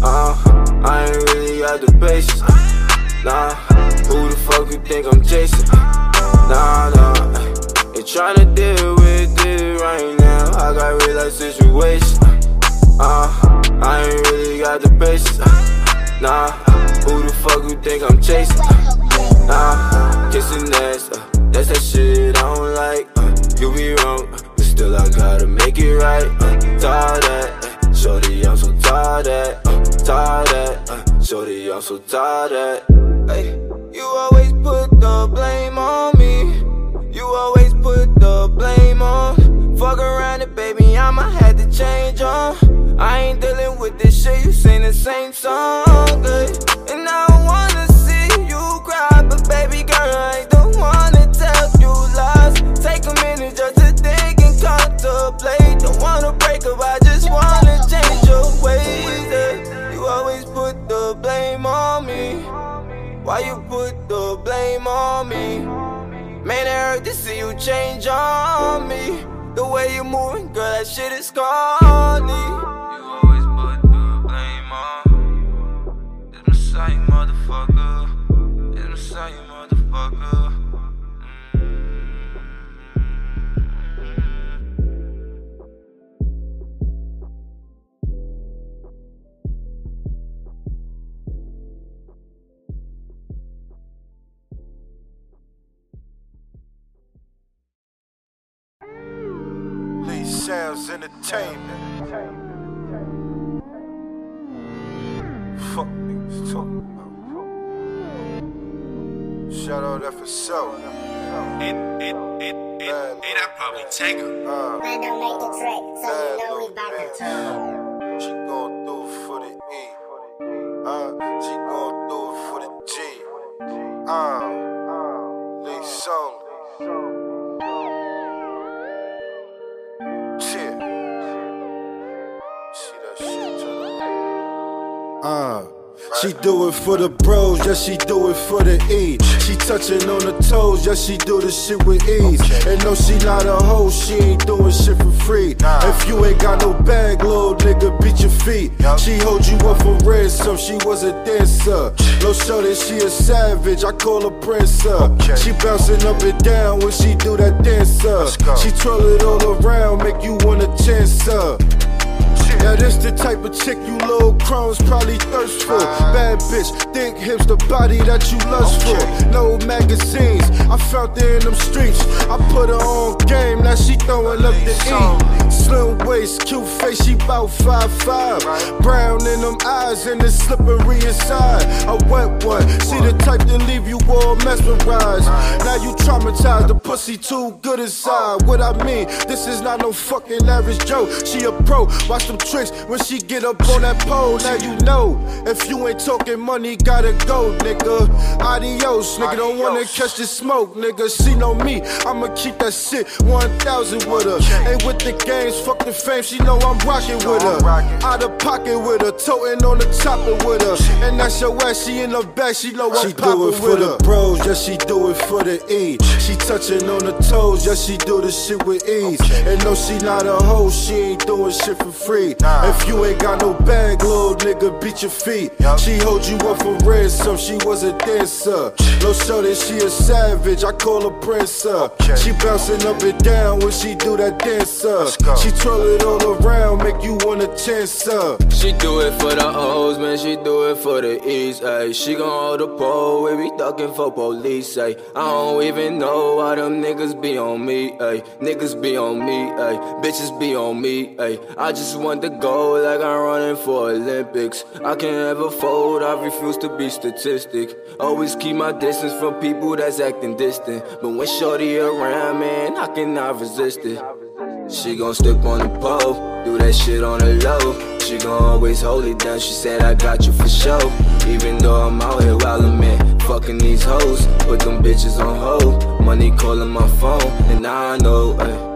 Uh, I ain't really got the patience. Nah, who the fuck you think I'm chasing? Nah, nah, ain't tryna deal with this right now. I got real life situations. Uh, I ain't really got the patience. Nah, who the fuck you think I'm chasing? Nah, kissing ass, uh, that's that shit I don't like. Uh, you be wrong, uh, but still I gotta make it right. Uh, tired that, uh, shorty, I'm so tired that. Uh, tired that, uh, shorty, I'm so tired that. You always put the blame on me. You always put the blame on. Fuck around it, baby, I'ma have to change on. I ain't dealing with this shit, you sing the same song, hey. And I don't wanna see you cry, but baby girl, I one to tell you lies. Take a minute just to think and contemplate. Don't wanna break up, I Why you put the blame on me? Man, it hurt to see you change on me. The way you moving, girl, that shit is corny. You always put the blame on. This Messiah motherfucker. This Messiah motherfucker. Sounds Entertainment. Fuck niggas talking about. Shout out FSO. It, it, it, it, it, I probably take her. Uh, Man, don't make the track, so you know we about to bad She do it for the bros, yeah, she do it for the E. She touching on the toes, yeah, she do the shit with ease. And no, she not a hoe, she ain't doing shit for free. If you ain't got no bag, little nigga, beat your feet. She hold you up for ransom, she was a dancer. No show that she a savage, I call her princess. She bouncing up and down when she do that dancer. She twirl it all around, make you wanna chance her. Now this the type of chick you little crones probably thirst for. Bad bitch, thick hips, the body that you lust for. No magazines, I found her in them streets. I put her on game, now she throwing up the E. Slim waist, cute face, she bout five five. Brown in them eyes and it's slippery inside. I wet one, she the type to leave you all mesmerized. Now you traumatized, the pussy too good inside. What I mean, this is not no fucking average Joe. She a pro, watch them tricks when she get up on that pole. Now you know, if you ain't talking money, gotta go, nigga. Adios, nigga. Don't wanna catch the smoke, nigga. She know me, I'ma keep that shit 1000 with her. Ain't with the games, fuck the fame. She know I'm rocking with her. Out of pocket with her, toting on the chopper with her. And that's your ass, she in the back, she know I'm She do it for the bros, yeah, she do it for the E. She touching on the toes, yeah, she do the shit with ease. And no, she not a hoe, she ain't doing shit for free. If you ain't got no bag, little nigga, beat your feet. She hold you up for ransom, she was a dancer. No show that she a savage, I call her princess. She bouncing up and down when she do that dancer. She twirl it all around, make you wanna chance her. She do it for the O's, man, she do it for the E's, ayy. She gon' hold the pole, we be ducking for police, ayy. I don't even know why them niggas be on me, ayy. Niggas be on me, ayy. Bitches be on me, ayy. I just want to go like I'm running for Olympics. I can't ever fold, I refuse to be statistic. Always keep my distance from people that's acting distant. But when shorty around, man, I cannot resist it. She gon' stick on the pole, do that shit on the low. She gon' always hold it down. She said I got you for show. Even though I'm out here wildin', man, fucking these hoes. Put them bitches on hold. Money calling my phone, and I know ay,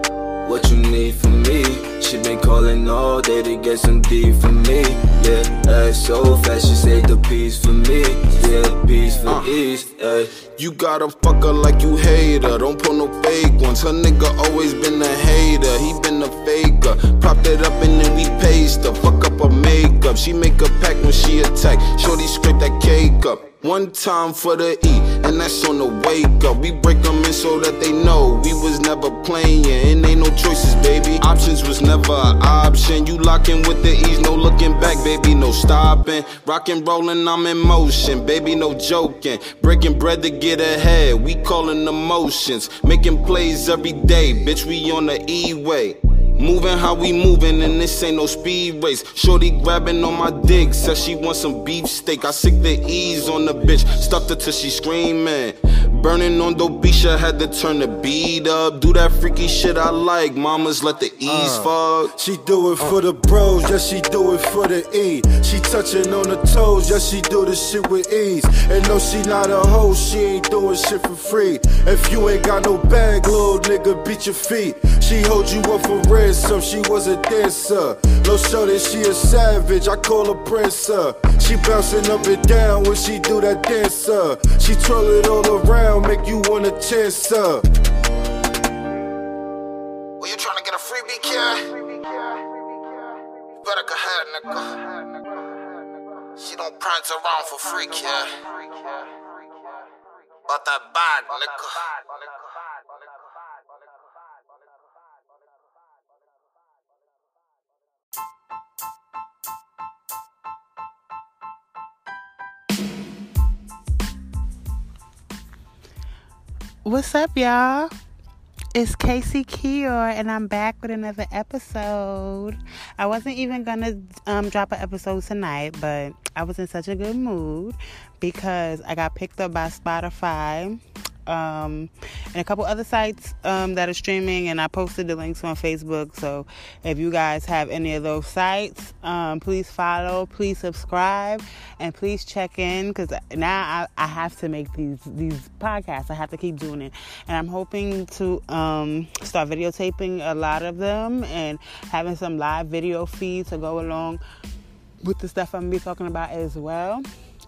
what you need from me. She been calling all day to get some D from me. Yeah, ass so fast, she say the peace for me. Yeah, peace for uh. ease. Ay. You gotta fuck her like you hate her. Don't pull no fake ones. Her nigga always been a hater. He been a faker. Propped it up and then we paste her. Fuck up her makeup. She make a pack when she attack. Shorty scrape that cake up. One time for the E, and that's on the wake up. We break them in so that they know we was never playing. And ain't no choices, baby. Options was never an option. You locking with the ease, no looking back, baby, no stopping. Rockin' rollin', I'm in motion, baby, no joking. Breaking bread to get ahead, we callin' emotions. Making plays every day, bitch, we on the E-way. Moving how we moving, and this ain't no speed race. Shorty grabbing on my dick, says she wants some beef steak. I sick the ease on the bitch, stuffed her till she screaming. Burning on Dobisha, had to turn the beat up. Do that freaky shit I like, mamas let the ease uh. fuck. She do it for the bros, yeah, she do it for the E. She touching on the toes, yeah, she do the shit with ease. And no, she not a hoe, she ain't doing shit for free. If you ain't got no bag, little nigga, beat your feet. She hold you up for ransom, she was a dancer. No show that she a savage, I call her princess. She bouncing up and down when she do that dancer. She twirl it all around, make you wanna chance her. Well, you trying to get a freebie, kid? Better go ahead, nigga. She don't prance around for free, kid. But that bag, nigga. What's up, y'all? It's Casey Kior, and I'm back with another episode. I wasn't even gonna um, drop an episode tonight, but I was in such a good mood because I got picked up by Spotify um, and a couple other sites um, that are streaming, and I posted the links on Facebook. So if you guys have any of those sites, um, please follow, please subscribe, and please check in because now I, I, have to make these these podcasts. I have to keep doing it, and I'm hoping to um, start videotaping a lot of them and having some live video feeds to go along with the stuff I'm gonna be talking about as well.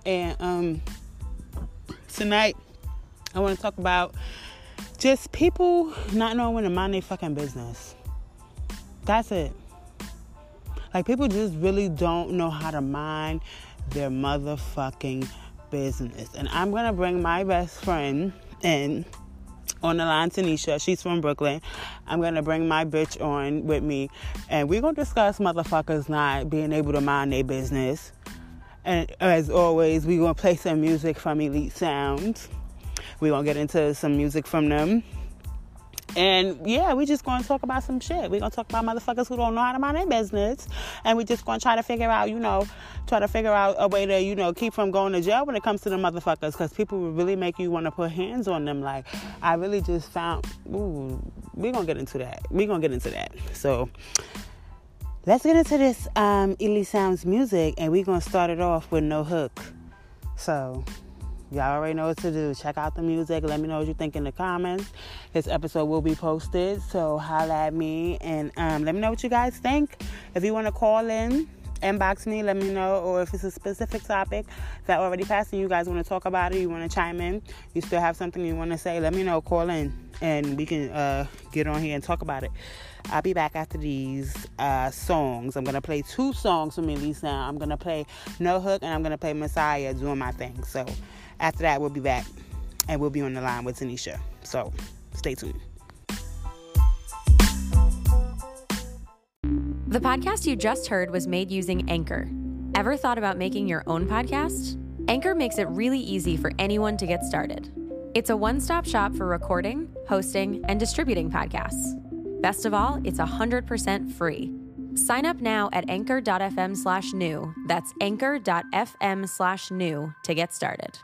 And um, tonight I want to talk about just people not knowing when to mind their fucking business. That's it. Like people just really don't know how to mind their motherfucking business. And I'm gonna bring my best friend in on the line, Tanisha. She's from Brooklyn. I'm gonna bring my bitch on with me, and we're gonna discuss motherfuckers not being able to mind their business. And as always, we're gonna play some music from Elite Sounds. We're to get into some music from them. And yeah, we just to talk about some shit. Going to talk about motherfuckers who don't know how to mind their business. And we just to try to figure out, you know, try to figure out a way to, you know, keep from going to jail when it comes to the motherfuckers. Because people will really make you want to put hands on them. Like, I really just found, ooh, going to get into that. Going to get into that. So, let's get into this um, Sounds music. And going to start it off with No Hook. So, Y'all already know what to do. Check out the music. Let me know what you think in the comments. This episode will be posted, so holla at me and um, let me know what you guys think. If you want to call in, inbox me, let me know. Or if it's a specific topic that already passed and you guys want to talk about it, you want to chime in, you still have something you want to say, let me know. Call in and we can uh, get on here and talk about it. I'll be back after these uh, songs. I'm gonna play two songs from Elise now. I'm gonna play No Hook and I'm gonna play Messiah doing my thing. So after that, we'll be back and we'll be on the line with Tanisha. So stay tuned. The podcast you just heard was made using Anchor. Ever thought about making your own podcast? Anchor makes it really easy for anyone to get started. It's a one stop shop for recording, hosting, and distributing podcasts. Best of all, it's 100% free. Sign up now at anchor.fm slash new. That's anchor.fm slash new to get started.